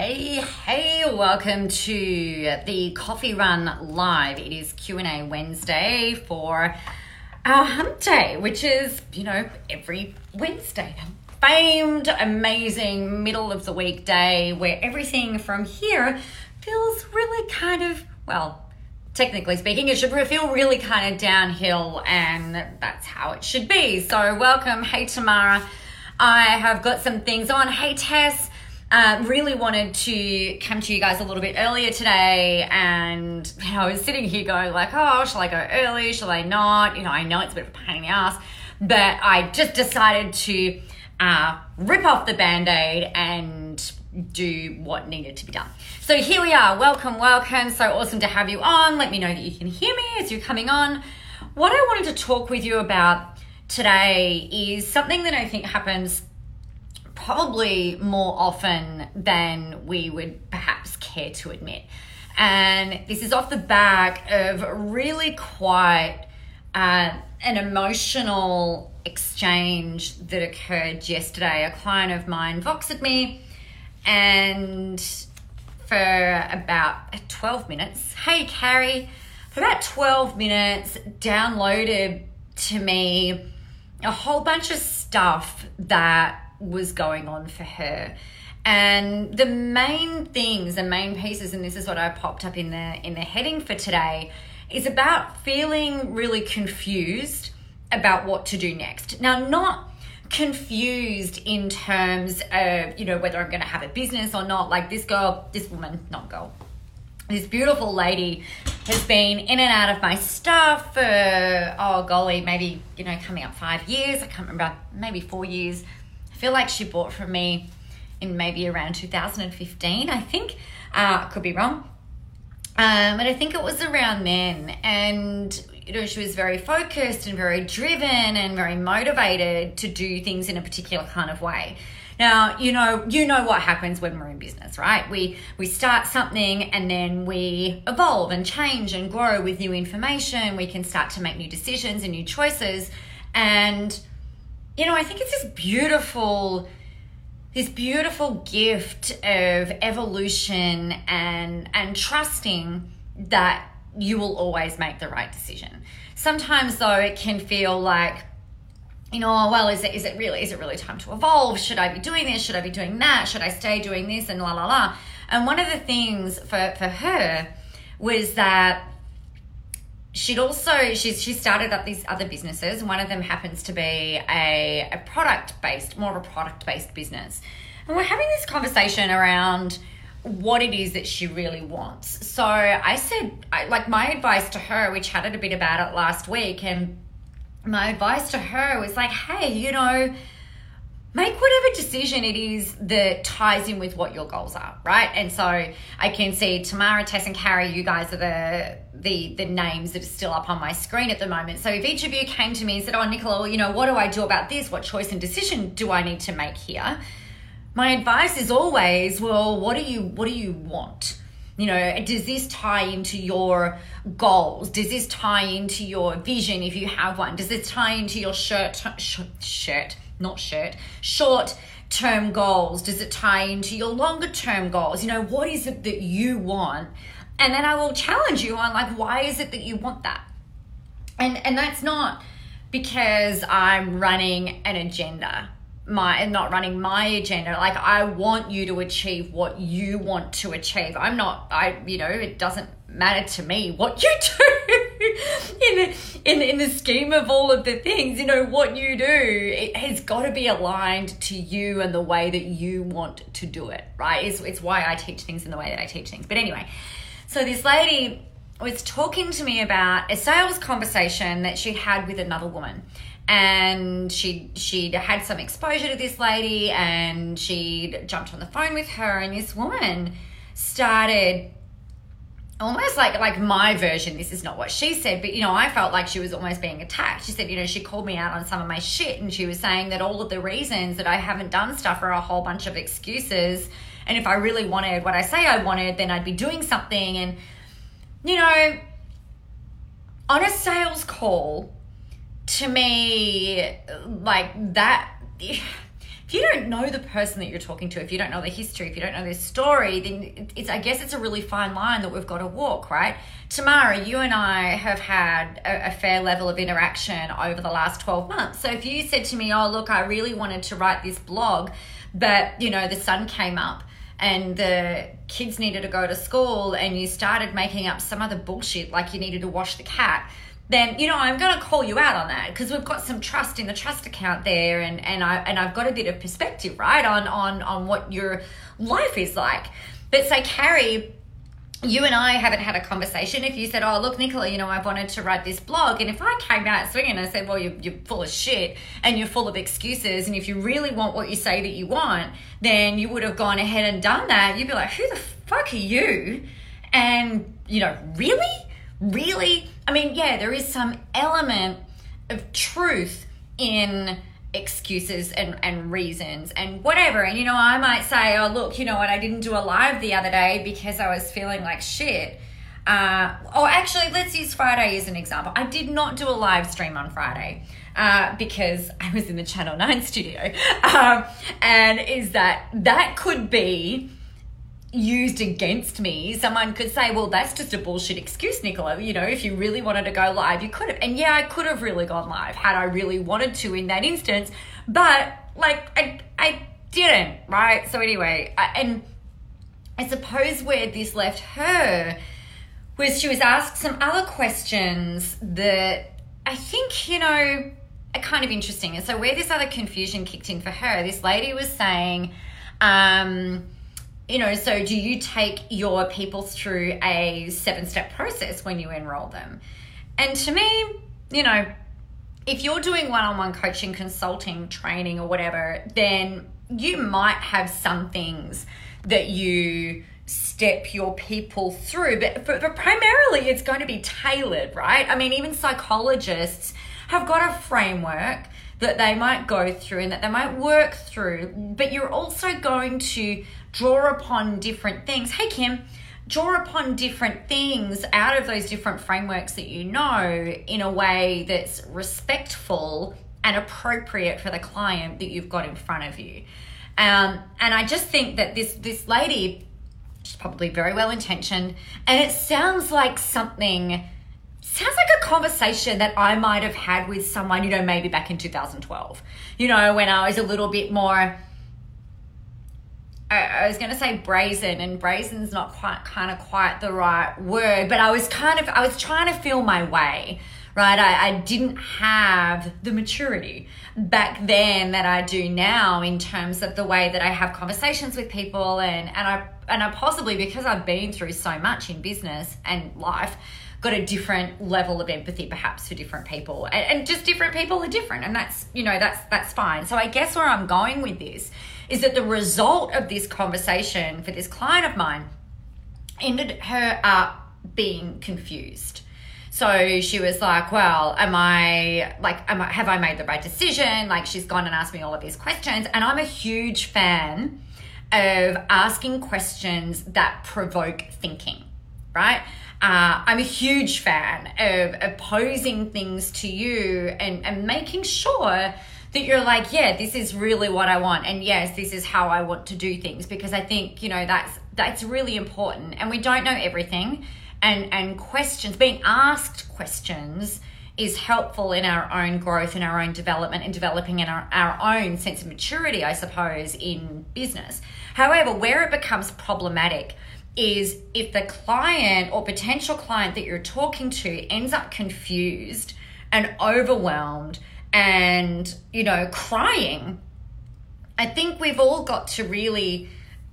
Hey, hey, welcome to the Coffee Run Live. It is Q&A Wednesday for our hump day, which is, you know, every Wednesday. Famed, amazing middle of the week day where everything from here feels really kind of, well, technically speaking, it should feel really kind of downhill, and that's how it should be. So, welcome. Hey, Tamara. I have got some things on. Hey, Tess. Uh, really wanted to come to you guys a little bit earlier today, and you know, I was sitting here going like, "Oh, shall I go early? Shall I not?" You know, I know it's a bit of a pain in the ass, but I just decided to uh, rip off the band aid and do what needed to be done. So here we are. Welcome, welcome. So awesome to have you on. Let me know that you can hear me as you're coming on. What I wanted to talk with you about today is something that I think happens probably more often than we would perhaps care to admit. And this is off the back of really quite uh, an emotional exchange that occurred yesterday. A client of mine voxed me, and for about 12 minutes, hey, Carrie, for about 12 minutes, downloaded to me a whole bunch of stuff that was going on for her. And the main things the main pieces and this is what i popped up in the in the heading for today is about feeling really confused about what to do next. Now not confused in terms of you know whether i'm going to have a business or not. Like this girl this woman not girl this beautiful lady has been in and out of my stuff for oh golly maybe you know coming up five years. I can't remember maybe four years feel like she bought from me in maybe around 2015, I think. Uh, could be wrong. Um, but I think it was around then. And, you know, she was very focused and very driven and very motivated to do things in a particular kind of way. Now, you know, you know what happens when we're in business, right? We we start something and then we evolve and change and grow with new information. We can start to make new decisions and new choices. And you know, I think it's this beautiful this beautiful gift of evolution and and trusting that you will always make the right decision. Sometimes though it can feel like you know, oh, well, is it is it really is it really time to evolve? Should I be doing this? Should I be doing that? Should I stay doing this? And la la la. And one of the things for for her was that she'd also she's she started up these other businesses. One of them happens to be a, a product based more of a product based business. And we're having this conversation around what it is that she really wants. So i said I, like my advice to her we chatted a bit about it last week and my advice to her was like hey you know make whatever decision it is that ties in with what your goals are, right? And so I can see Tamara, Tess, and Carrie, you guys are the the the names that are still up on my screen at the moment. So if each of you came to me and said, Oh, Nicola, you know, what do I do about this? What choice and decision do I need to make here? My advice is always, well, what do you what do you want? You know, does this tie into your goals? Does this tie into your vision if you have one? Does this tie into your shirt shirt not shirt, short term goals? Does it tie into your longer term goals? You know, what is it that you want? And then I will challenge you on like, why is it that you want that? And and that's not because I'm running an agenda. My and not running my agenda. Like I want you to achieve what you want to achieve. I'm not I you know, it doesn't matter to me what you do in the in in the scheme of all of the things you know what you do it has got to be aligned to you and the way that you want to do it right? It's, it's why i teach things in the way that i teach things. But anyway so this lady was talking to me about a sales conversation that she had with another woman. And she she'd had some exposure to this lady and she'd jumped on the phone with her and this woman started almost like like my version this is not what she said but you know i felt like she was almost being attacked. She said you know she called me out on some of my shit and she was saying that all of the reasons that i haven't done stuff are a whole bunch of excuses. And if i really wanted what i say i wanted then i'd be doing something. And you know on a sales call to me like that if you don't know the person that you're talking to, if you don't know the history, if you don't know their story, then it's I guess it's a really fine line that we've got to walk, right? Tamara, you and I have had a, a fair level of interaction over the last 12 months. So if you said to me, "Oh, look, I really wanted to write this blog, but you know, the sun came up and the kids needed to go to school and you started making up some other bullshit like you needed to wash the cat then you know I'm going to call you out on that because we've got some trust in the trust account there, and and I and I've got a bit of perspective right on on on what your life is like. But say Carrie. You and I haven't had a conversation. If you said, "Oh, look, Nicola, you know, I wanted to write this blog," and if I came out swinging and I said, "Well, you're, you're full of shit and you're full of excuses," and if you really want what you say that you want, then you would have gone ahead and done that. You'd be like, "Who the fuck are you?" And you know, really, really I mean, yeah, there is some element of truth in excuses and, and reasons and whatever. And, you know, I might say, oh, look, you know what, I didn't do a live the other day because I was feeling like shit. Uh, or actually, let's use Friday as an example. I did not do a live stream on Friday. Uh, because I was in the Channel 9 studio. Um, and is that that could be used against me, someone could say, well, that's just a bullshit excuse, Nicola. You know, if you really wanted to go live, you could have. And yeah, I could have really gone live had I really wanted to in that instance. But like, I, I didn't, right? So anyway, I, and I suppose where this left her was she was asked some other questions that I think, you know, are kind of interesting. And so where this other confusion kicked in for her, this lady was saying, um, you know, so do you take your people through a seven step process when you enroll them? And to me, you know, if you're doing one on one coaching, consulting, training, or whatever, then you might have some things that you step your people through, but, but, but primarily it's going to be tailored, right? I mean, even psychologists have got a framework that they might go through and that they might work through, but you're also going to draw upon different things. Hey, Kim, draw upon different things out of those different frameworks that you know in a way that's respectful and appropriate for the client that you've got in front of you. Um, and I just think that this this lady, she's probably very well intentioned, and it sounds like something sounds like a conversation that I might have had with someone, you know, maybe back in 2012. You know, when I was a little bit more I, was going to say brazen, and brazen's not quite kind of quite the right word, but I was kind of I was trying to feel my way, right? I, I didn't have the maturity back then that I do now in terms of the way that I have conversations with people, and and I and I possibly because I've been through so much in business and life got a different level of empathy perhaps for different people and, and, just different people are different and that's you know that's that's fine so i guess where i'm going with this is that the result of this conversation for this client of mine ended her up being confused. So she was like, "Well, am I like, am I, have I made the right decision?" Like she's gone and asked me all of these questions, and I'm a huge fan of asking questions that provoke thinking. Right? Uh, I'm a huge fan of, opposing things to you and, and making sure that you're like, yeah, this is really what I want, and yes, this is how I want to do things because I think you know that's that's really important, and we don't know everything, and and questions being asked questions is helpful in our own growth and our own development and developing in our, our own sense of maturity, I suppose, in business. However, where it becomes problematic is if the client or potential client that you're talking to ends up confused and overwhelmed and, you know, crying, I think we've all got to really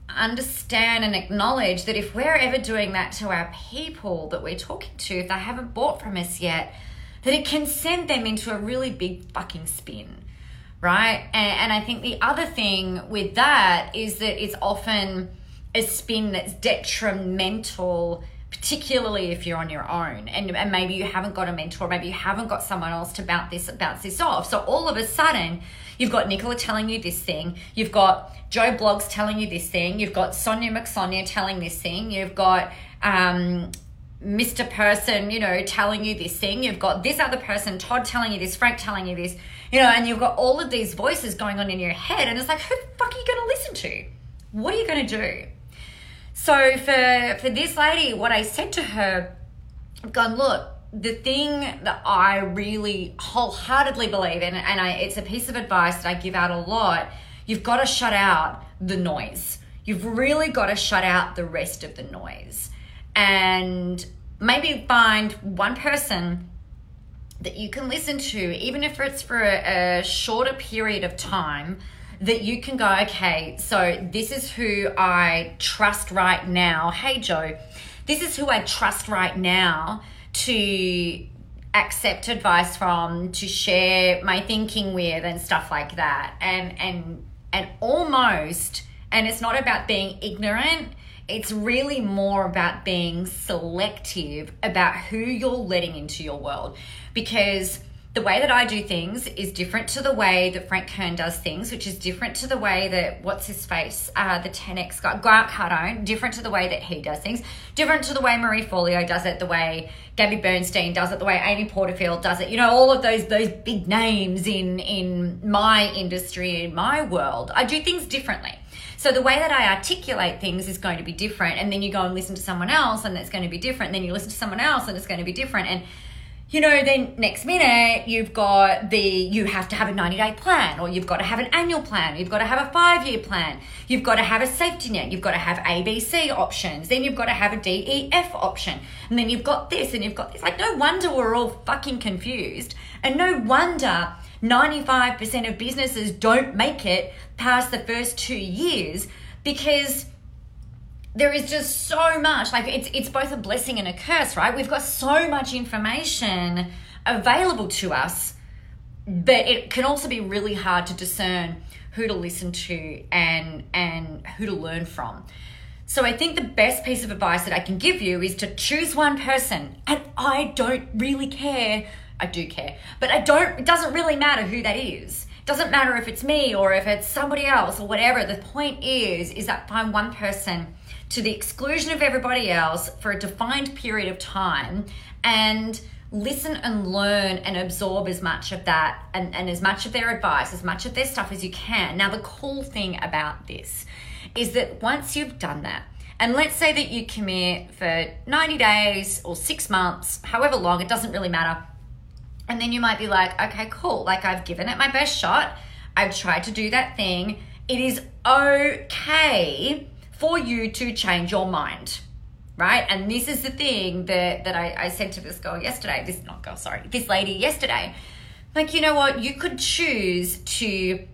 understand and acknowledge that if we're ever doing that to our people that we're talking to, if they haven't bought from us yet, that it can send them into a really big fucking spin, right? And, and I think the other thing with that is that it's often a spin that's detrimental particularly if you're on your own and, and maybe you haven't got a mentor, maybe you haven't got someone else to bounce this bounce this off. So all of a sudden, you've got Nicola telling you this thing, you've got Joe Bloggs telling you this thing, you've got Sonia McSonia telling this thing, you've got um, Mr. Person, you know, telling you this thing, you've got this other person, Todd telling you this, Frank telling you this, You know, and you've got all of these voices going on in your head, and it's like, who the fuck are you going to listen to? What are you going to do? So for for this lady, what I said to her, I've gone, look, the thing that I really wholeheartedly believe in, and I, it's a piece of advice that I give out a lot, you've got to shut out the noise. You've really got to shut out the rest of the noise. And maybe find one person that you can listen to, even if it's for a, a shorter period of time, that you can go, okay, so this is who I trust right now. Hey, Joe, this is who I trust right now to accept advice from, to share my thinking with, and stuff like that. And, and, and almost, and it's not about being ignorant, it's really more about being selective about who you're letting into your world because the way that I do things is different to the way that Frank Kern does things, which is different to the way that what's his face, uh, the 10x guy, Grant Cardone, different to the way that he does things, different to the way Marie Forleo does it, the way Gabby Bernstein does it, the way Amy Porterfield does it. You know, all of those those big names in in my industry, in my world. I do things differently. So the way that I articulate things is going to be different. And then you go and listen to someone else and it's going to be different. And then you listen to someone else and it's going to be different. And you know, then next minute you've got the you have to have a 90 day plan, or you've got to have an annual plan, you've got to have a five year plan, you've got to have a safety net, you've got to have ABC options, then you've got to have a DEF option, and then you've got this and you've got this. Like, no wonder we're all fucking confused, and no wonder 95% of businesses don't make it past the first two years because there is just so much like it's it's both a blessing and a curse right? We've got so much information available to us but it can also be really hard to discern who to listen to and and who to learn from. So i think the best piece of advice that i can give you is to choose one person and i don't really care. I do care but i don't it doesn't really matter who that is. Doesn't matter if it's me or if it's somebody else or whatever. The point is is that find one person to the exclusion of everybody else for a defined period of time and listen and learn and absorb as much of that and, and as much of their advice, as much of their stuff as you can. Now, the cool thing about this is that once you've done that, and let's say that you commit for 90 days or six months, however long, it doesn't really matter. And then you might be like, okay, cool. Like I've given it my best shot. I've tried to do that thing. It is okay for you to change your mind right? And this is the thing that that I, I said to this girl yesterday. This not girl, sorry, this lady yesterday. Like, you know what? You could choose to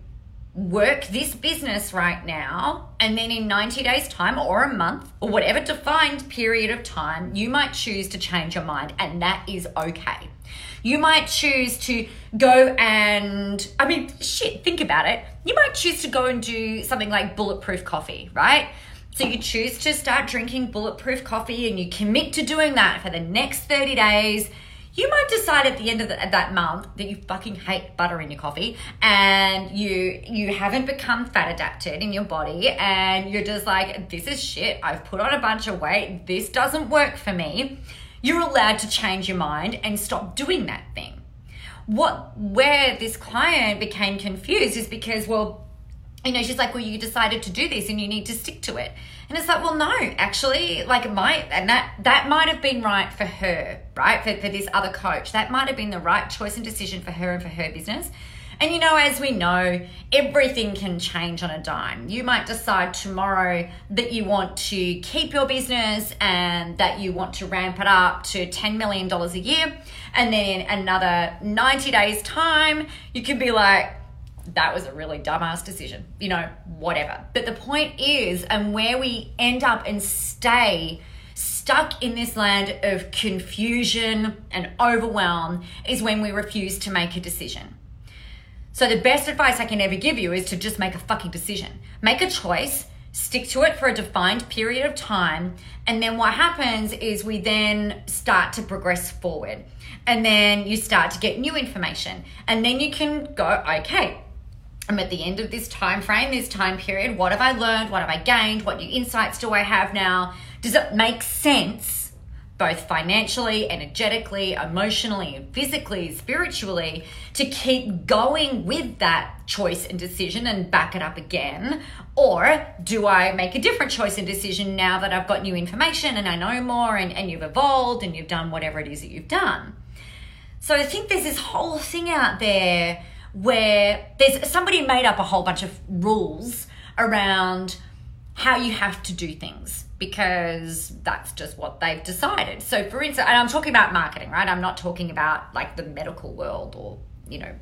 work this business right now, and then in 90 days' time or a month or whatever defined period of time, you might choose to change your mind, and that is okay. You might choose to go and, I mean, shit, think about it. You might choose to go and do something like bulletproof coffee, right? So you choose to start drinking bulletproof coffee and you commit to doing that for the next 30 days. You might decide at the end of, the, that month that you fucking hate butter in your coffee and you you haven't become fat adapted in your body and you're just like this is shit. I've put on a bunch of weight. This doesn't work for me. You're allowed to change your mind and stop doing that thing. What where this client became confused is because well you know, she's like, well, you decided to do this and you need to stick to it. And it's like, well, no, actually, like it might, and that, that might have been right for her, right? For, for this other coach. That might have been the right choice and decision for her and for her business. And you know, as we know, everything can change on a dime. You might decide tomorrow that you want to keep your business and that you want to ramp it up to $10 million a year. And then another 90 days' time, you can be like, that was a really dumbass decision, you know, whatever. But the point is, and where we end up and stay stuck in this land of confusion and overwhelm is when we refuse to make a decision. So, the best advice I can ever give you is to just make a fucking decision. Make a choice, stick to it for a defined period of time, and then what happens is we then start to progress forward. And then you start to get new information. And then you can go, okay, I'm at the end of this time frame, this time period. What have I learned? What have I gained? What new insights do I have now? Does it make sense both financially, energetically, emotionally, physically, spiritually, to keep going with that choice and decision and back it up again? Or do I make a different choice and decision now that I've got new information and I know more and, and you've evolved and you've done whatever it is that you've done? So I think there's this whole thing out there where there's somebody made up a whole bunch of rules around how you have to do things because that's just what they've decided. So, for instance, and I'm talking about marketing, right? I'm not talking about like the medical world or, you know,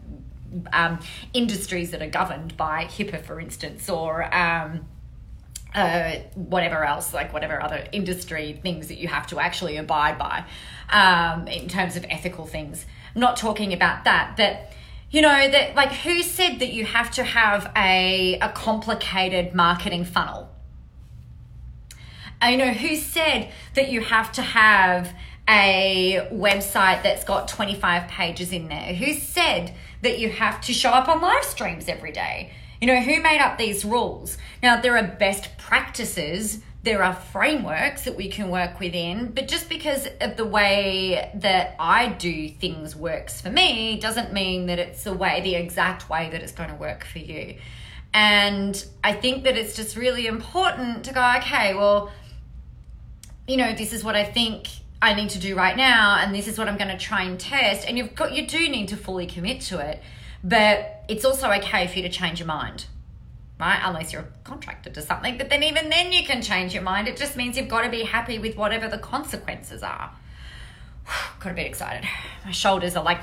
um, industries that are governed by HIPAA, for instance, or um, uh, whatever else, like whatever other industry things that you have to actually abide by um, in terms of ethical things. I'm not talking about that, but you know that like who said that you have to have a a complicated marketing funnel I know who said that you have to have a website that's got 25 pages in there? Who said that you have to show up on live streams every day? You know, who made up these rules? Now, there are best practices, there are frameworks that we can work within, but just because of the way that I do things works for me doesn't mean that it's the way, the exact way that it's going to work for you. And I think that it's just really important to go, okay, well, you know, this is what I think I need to do right now, and this is what I'm going to try and test. And you've got, you do need to fully commit to it, but it's also okay for you to change your mind, right? Unless you're contracted to something, but then even then you can change your mind. It just means you've got to be happy with whatever the consequences are. got a bit excited. My shoulders are like,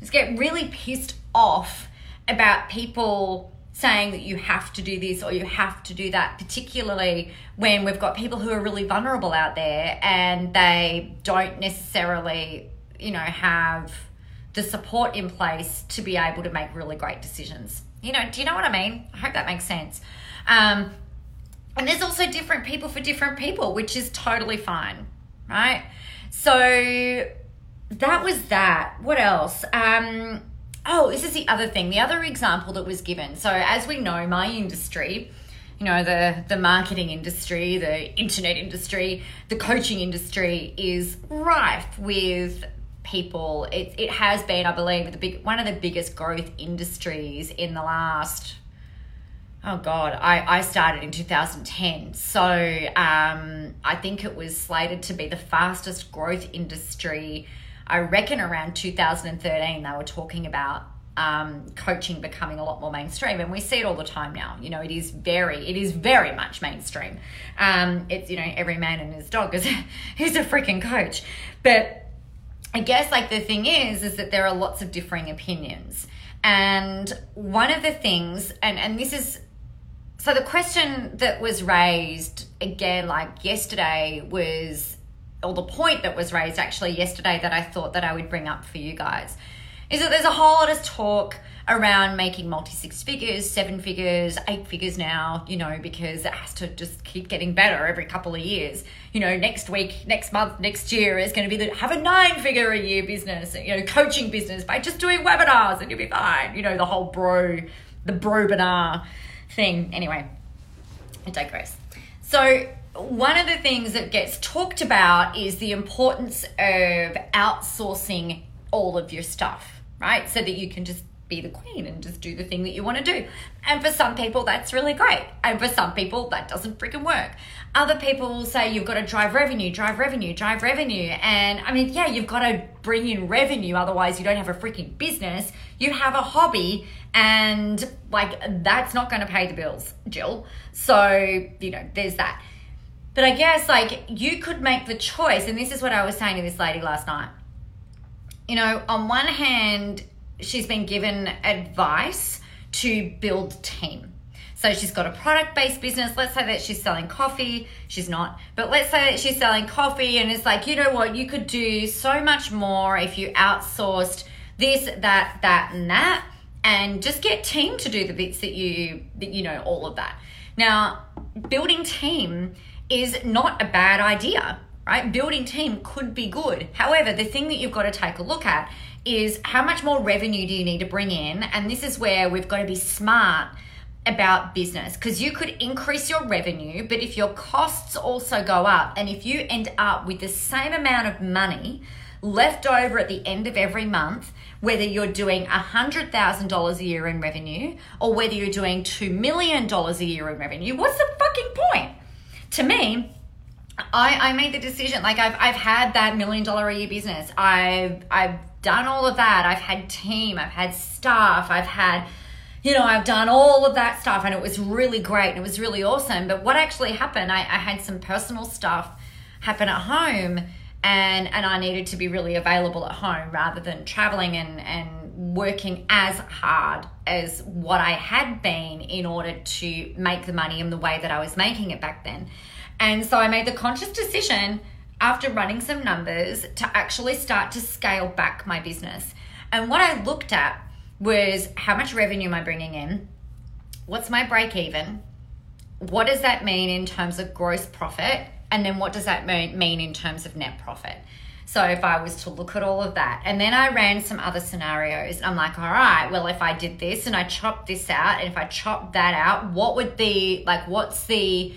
just get really pissed off about people saying that you have to do this or you have to do that, particularly when we've got people who are really vulnerable out there and they don't necessarily, you know, have the support in place to be able to make really great decisions. You know, do you know what I mean? I hope that makes sense. Um, and there's also different people for different people, which is totally fine, right? So that was that. What else? Um, Oh, this is the other thing. The other example that was given. So, as we know, my industry, you know, the the marketing industry, the internet industry, the coaching industry is rife with people. It it has been, I believe, the big one of the biggest growth industries in the last. Oh God, I, I started in 2010. So um, I think it was slated to be the fastest growth industry I reckon around 2013 they were talking about um, coaching becoming a lot more mainstream, and we see it all the time now. You know, it is very, it is very much mainstream. Um, it's you know every man and his dog is is a freaking coach, but I guess like the thing is, is that there are lots of differing opinions, and one of the things, and and this is so the question that was raised again, like yesterday, was or the point that was raised actually yesterday that I thought that I would bring up for you guys is that there's a whole lot of talk around making multi six figures, seven figures, eight figures now, you know, because it has to just keep getting better every couple of years. You know, next week, next month, next year is going to be the have a nine figure a year business, you know, coaching business by just doing webinars and you'll be fine. You know, the whole bro, the bro banar thing. Anyway, I digress. So one of the things that gets talked about is the importance of outsourcing all of your stuff, right? So that you can just be the queen and just do the thing that you want to do. And for some people, that's really great. And for some people, that doesn't freaking work. Other people will say you've got to drive revenue, drive revenue, drive revenue. And I mean, yeah, you've got to bring in revenue, otherwise, you don't have a freaking business. You have a hobby, and like that's not going to pay the bills, Jill. So, you know, there's that. But I guess like you could make the choice, and this is what I was saying to this lady last night. You know, on one hand, she's been given advice to build team. So she's got a product based business. Let's say that she's selling coffee. She's not, but let's say that she's selling coffee and it's like, you know what, you could do so much more if you outsourced this, that, that, and that, and just get team to do the bits that you, that you know, all of that. Now, building team is not a bad idea, right? Building team could be good. However, the thing that you've got to take a look at is how much more revenue do you need to bring in? And this is where we've got to be smart about business because you could increase your revenue, but if your costs also go up, and if you end up with the same amount of money left over at the end of every month, whether you're doing $100,000 a year in revenue or whether you're doing $2 million a year in revenue, what's the fucking point? To me, I, I made the decision like I've, I've had that million dollar a year business. I've, I've done all of that. I've had team, I've had staff, I've had you know, I've done all of that stuff and it was really great and it was really awesome. But what actually happened, I, I had some personal stuff happen at home and and I needed to be really available at home rather than traveling and, and working as hard as what I had been in order to make the money in the way that I was making it back then. And so I made the conscious decision after running some numbers to actually start to scale back my business. And what I looked at was how much revenue am I bringing in? What's my break even? What does that mean in terms of gross profit? And then what does that mean in terms of net profit? So if I was to look at all of that, and then I ran some other scenarios, I'm like, all right, well, if I did this and I chopped this out, and if I chopped that out, what would be like? What's the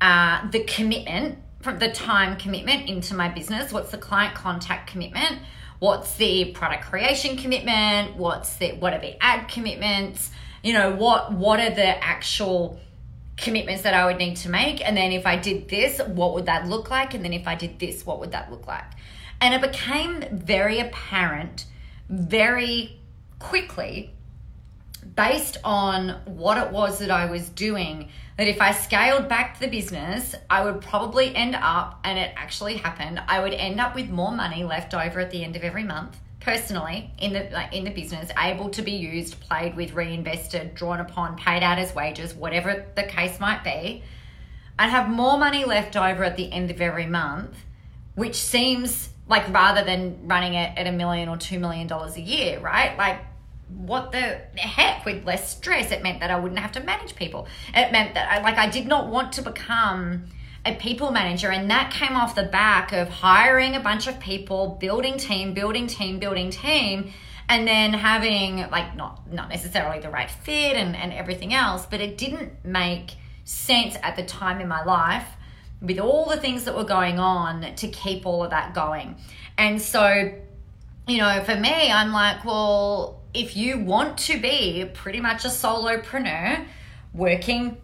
uh, the commitment from the time commitment into my business? What's the client contact commitment? what's the product creation commitment? What's the what are the ad commitments? You know what what are the actual commitments that i would need to make? And then if i did this what would that look like? And then if i did this what would that look like? And it became very apparent very quickly based on what it was that I was doing, that if I scaled back the business, I would probably end up, and it actually happened, I would end up with more money left over at the end of every month personally in the like in the business able to be used played with reinvested drawn upon paid out as wages whatever the case might be i'd have more money left over at the end of every month which seems like rather than running it at a million or two million dollars a year right? Like what the heck? With less stress. It meant that i wouldn't have to manage people. It meant that i like i did not want to become a people manager and that came off the back of hiring a bunch of people building team building team building team and then having like not not necessarily the right fit and, and everything else but it didn't make sense at the time in my life with all the things that were going on to keep all of that going. And so you know for me i'm like well if you want to be pretty much a solopreneur working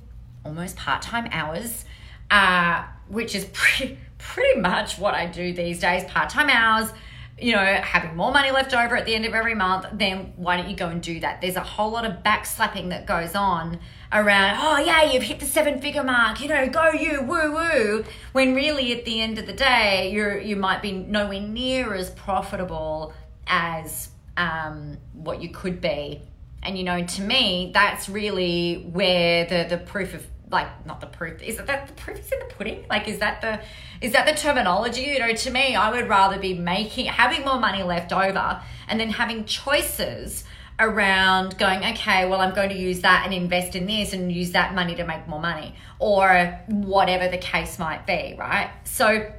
almost part-time hours uh, which is pretty, pretty much what i do these days part-time hours you know having more money left over at the end of every month then why don't you go and do that? There's a whole lot of backslapping that goes on around oh yeah you've hit the seven figure mark you know go you woo woo when really at the end of the day you're you might be nowhere near as profitable as um, what you could be. And you know, to me, that's really where the the proof of like not the proof is that the proof is in the pudding? Like is that the is that the terminology? You know to me i would rather be making having more money left over and then having choices around going okay well i'm going to use that and invest in this and use that money to make more money or whatever the case might be right? So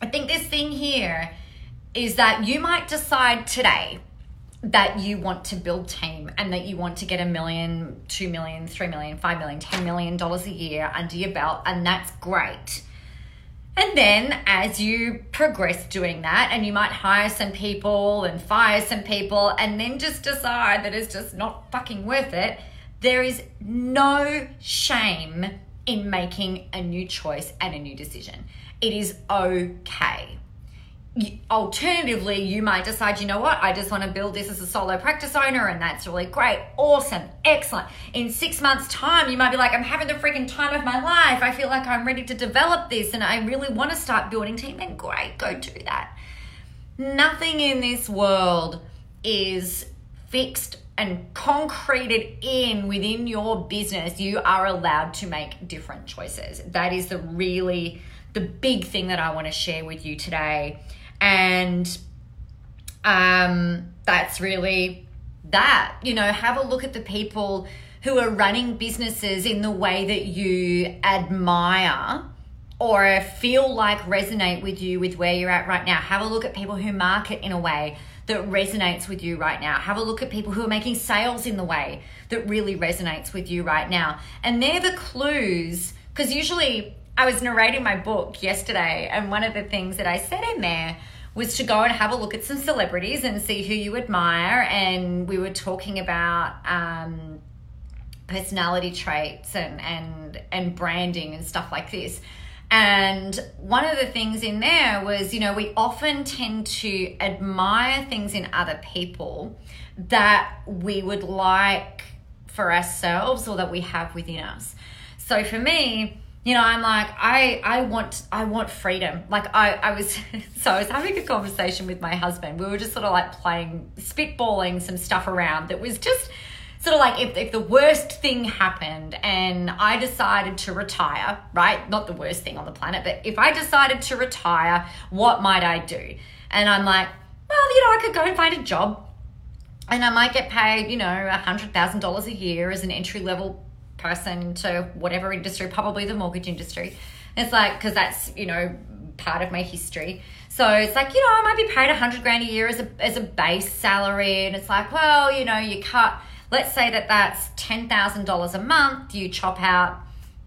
i think this thing here is that you might decide today that you want to build team and that you want to get a million, two million, three million, five million, ten million dollars a year under your belt, and that's great. And then as you progress doing that, and you might hire some people and fire some people, and then just decide that it's just not fucking worth it, there is no shame in making a new choice and a new decision. It is okay alternatively, you might decide, you know what, I just want to build this as a solo practice owner, and that's really great, awesome, excellent. In six months' time, you might be like, I'm having the freaking time of my life. I feel like I'm ready to develop this, and I really want to start building team. Then great, go do that. Nothing in this world is fixed and concreted in within your business. You are allowed to make different choices. That is the really the big thing that I want to share with you today and um, that's really that. You know, have a look at the people who are running businesses in the way that you admire or feel like resonate with you with where you're at right now. Have a look at people who market in a way that resonates with you right now. Have a look at people who are making sales in the way that really resonates with you right now. And they're the clues, because usually I was narrating my book yesterday, and one of the things that I said in there was to go and have a look at some celebrities and see who you admire. And we were talking about um, personality traits and, and, and branding and stuff like this. And one of the things in there was, you know, we often tend to admire things in other people that we would like for ourselves or that we have within us. So for me, you know, I'm like, I, I want, I want freedom. Like I, I was, so I was having a conversation with my husband. We were just sort of like playing, spitballing some stuff around that was just, sort of like if, if the worst thing happened and I decided to retire, right? Not the worst thing on the planet, but if I decided to retire, what might I do? And I'm like, well, you know, I could go and find a job and I might get paid, you know, $100,000 a year as an entry level person into whatever industry, probably the mortgage industry. It's like, because that's, you know, part of my history. So it's like, you know, I might be paid 100 grand a year as a, as a base salary. And it's like, well, you know, you cut let's say that that's $10,000 a month, you chop out,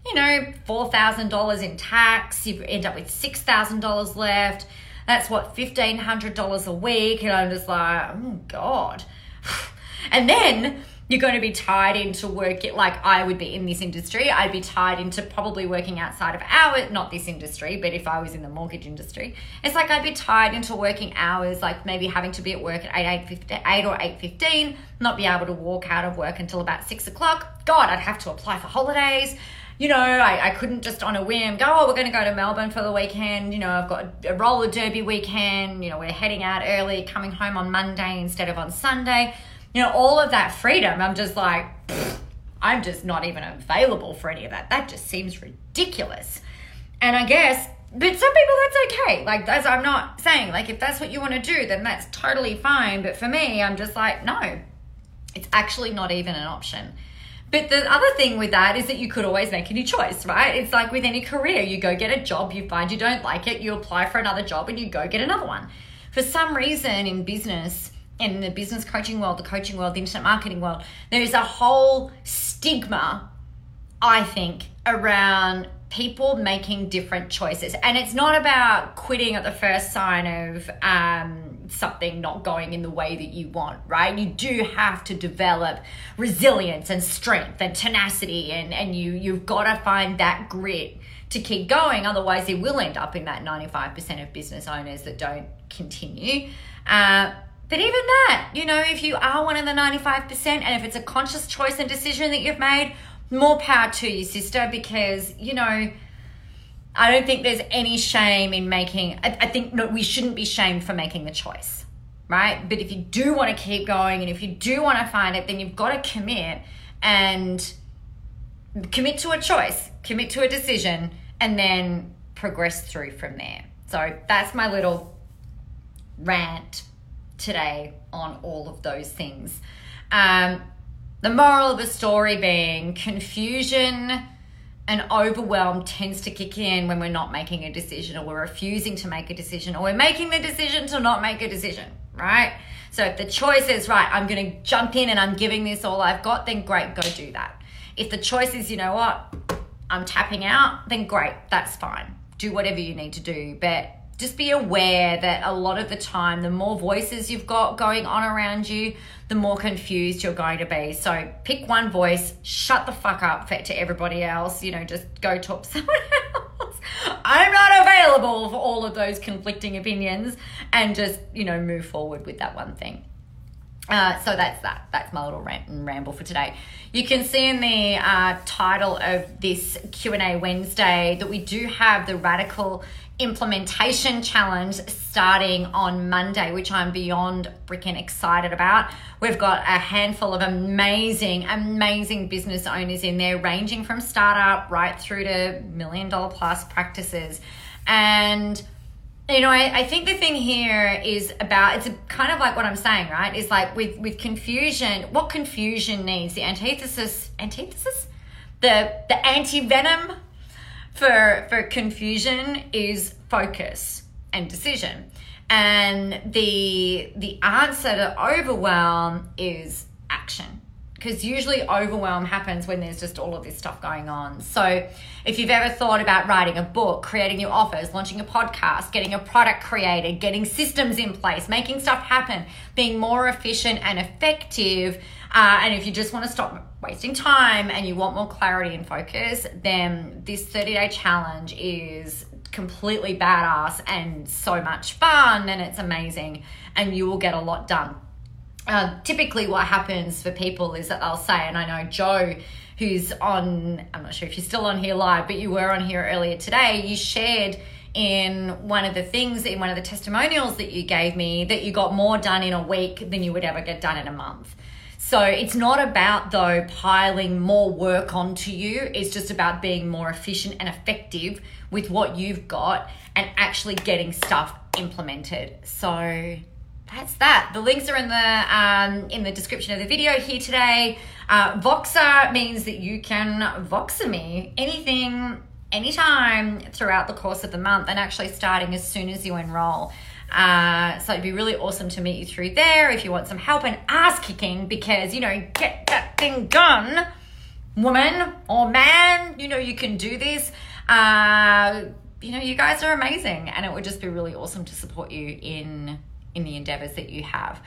you know, $4,000 in tax, you end up with $6,000 left. That's what, $1,500 a week. And I'm just like, oh God. And then you're going to be tied into work like I would be in this industry. I'd be tied into probably working outside of hours, not this industry, but if I was in the mortgage industry, it's like I'd be tied into working hours, like maybe having to be at work at 8, 8, 8 or 8.15, not be able to walk out of work until about 6 o'clock. God, I'd have to apply for holidays you know, I, I couldn't just on a whim go, oh, we're going to go to Melbourne for the weekend. You know, I've got a roller derby weekend. You know, we're heading out early, coming home on Monday instead of on Sunday you know, all of that freedom, I'm just like, I'm just not even available for any of that. That just seems ridiculous. And I guess, but some people that's okay. Like, that's, I'm not saying, like, if that's what you want to do, then that's totally fine. But for me, I'm just like, no, it's actually not even an option. But the other thing with that is that you could always make a new choice, right? It's like with any career, you go get a job, you find you don't like it, you apply for another job, and you go get another one. For some reason in business, in the business coaching world, the coaching world, the internet marketing world, there is a whole stigma, I think, around people making different choices. And it's not about quitting at the first sign of um, something not going in the way that you want, right? You do have to develop resilience and strength and tenacity, and, and you, you've got to find that grit to keep going. Otherwise, you will end up in that 95% of business owners that don't continue. Uh, but even that, you know, if you are one of the 95%, and if it's a conscious choice and decision that you've made, more power to you, sister, because, you know, I don't think there's any shame in making, I, I think no, we shouldn't be shamed for making the choice, right? But if you do want to keep going and if you do want to find it, then you've got to commit and commit to a choice, commit to a decision, and then progress through from there. So that's my little rant today on all of those things. Um, the moral of the story being confusion and overwhelm tends to kick in when we're not making a decision or we're refusing to make a decision or we're making the decision to not make a decision, right? So if the choice is, right, I'm going to jump in and I'm giving this all I've got, then great, go do that. If the choice is, you know what, I'm tapping out, then great, that's fine. Do whatever you need to do. But just be aware that a lot of the time, the more voices you've got going on around you, the more confused you're going to be. So pick one voice, shut the fuck up to everybody else, you know, just go talk to someone else. I'm not available for all of those conflicting opinions and just, you know, move forward with that one thing. Uh, so that's that. That's my little rant and ramble for today. You can see in the uh, title of this Q and A Wednesday that we do have the radical implementation challenge starting on Monday, which I'm beyond freaking excited about. We've got a handful of amazing, amazing business owners in there, ranging from startup right through to million dollar plus practices. And you know, I, I think the thing here is about it's kind of like what I'm saying, right? Is like with with confusion, what confusion needs the antithesis, antithesis, the the anti venom for for confusion is focus and decision. And the the answer to overwhelm is action because usually overwhelm happens when there's just all of this stuff going on. So, if you've ever thought about writing a book, creating new offers, launching a podcast, getting a product created, getting systems in place, making stuff happen, being more efficient and effective, uh, and if you just want to stop wasting time and you want more clarity and focus, then this 30 day challenge is completely badass and so much fun and it's amazing, and you will get a lot done. Uh, typically what happens for people is that they'll say, and I know Joe, who's on, I'm not sure if you're still on here live, but you were on here earlier today, you shared in one of the things, in one of the testimonials that you gave me, that you got more done in a week than you would ever get done in a month. So it's not about, though, piling more work onto you. It's just about being more efficient and effective with what you've got and actually getting stuff implemented. So that's that. The links are in the um, in the description of the video here today. Uh, Voxer means that you can Voxer me anything, anytime throughout the course of the month, and actually starting as soon as you enroll. Uh, so it'd be really awesome to meet you through there if you want some help and ass kicking because you know get that thing done, woman or man. You know you can do this. Uh, you know you guys are amazing, and it would just be really awesome to support you in in the endeavors that you have.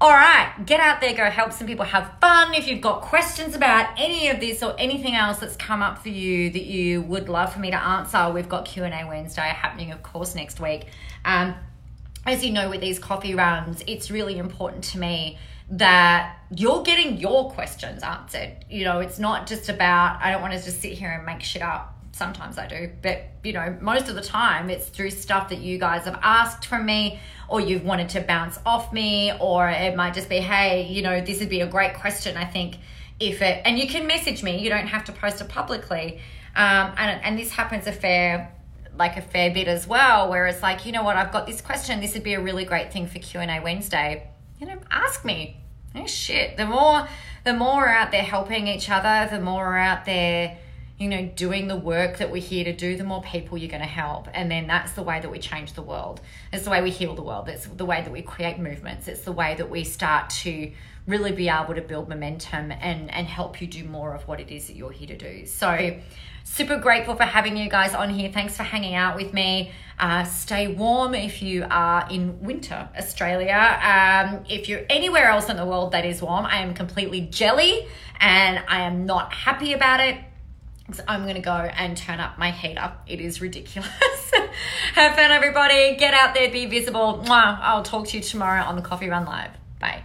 All right, get out there, go help some people have fun. If you've got questions about any of this or anything else that's come up for you that you would love for me to answer, we've got Q&A Wednesday happening, of course, next week. Um, as you know, with these coffee runs, it's really important to me that you're getting your questions answered. You know, it's not just about, I don't want to just sit here and make shit up sometimes I do, but you know, most of the time it's through stuff that you guys have asked from me or you've wanted to bounce off me, or it might just be, hey, you know, this would be a great question. I think if it, and you can message me, you don't have to post it publicly. Um, and, and this happens a fair, like a fair bit as well, where it's like, you know what, I've got this question. This would be a really great thing for Q and A Wednesday. You know, ask me. Oh shit. The more, the more out there helping each other, the more out there you know, doing the work that we're here to do, the more people you're going to help. And then that's the way that we change the world. It's the way we heal the world. It's the way that we create movements. It's the way that we start to really be able to build momentum and, and help you do more of what it is that you're here to do. So, super grateful for having you guys on here. Thanks for hanging out with me. Uh, stay warm if you are in winter Australia. Um, if you're anywhere else in the world that is warm, I am completely jelly and I am not happy about it so I'm going to go and turn up my heater. It is ridiculous. Have fun, everybody. Get out there, be visible. Mwah. I'll talk to you tomorrow on the Coffee Run Live. Bye.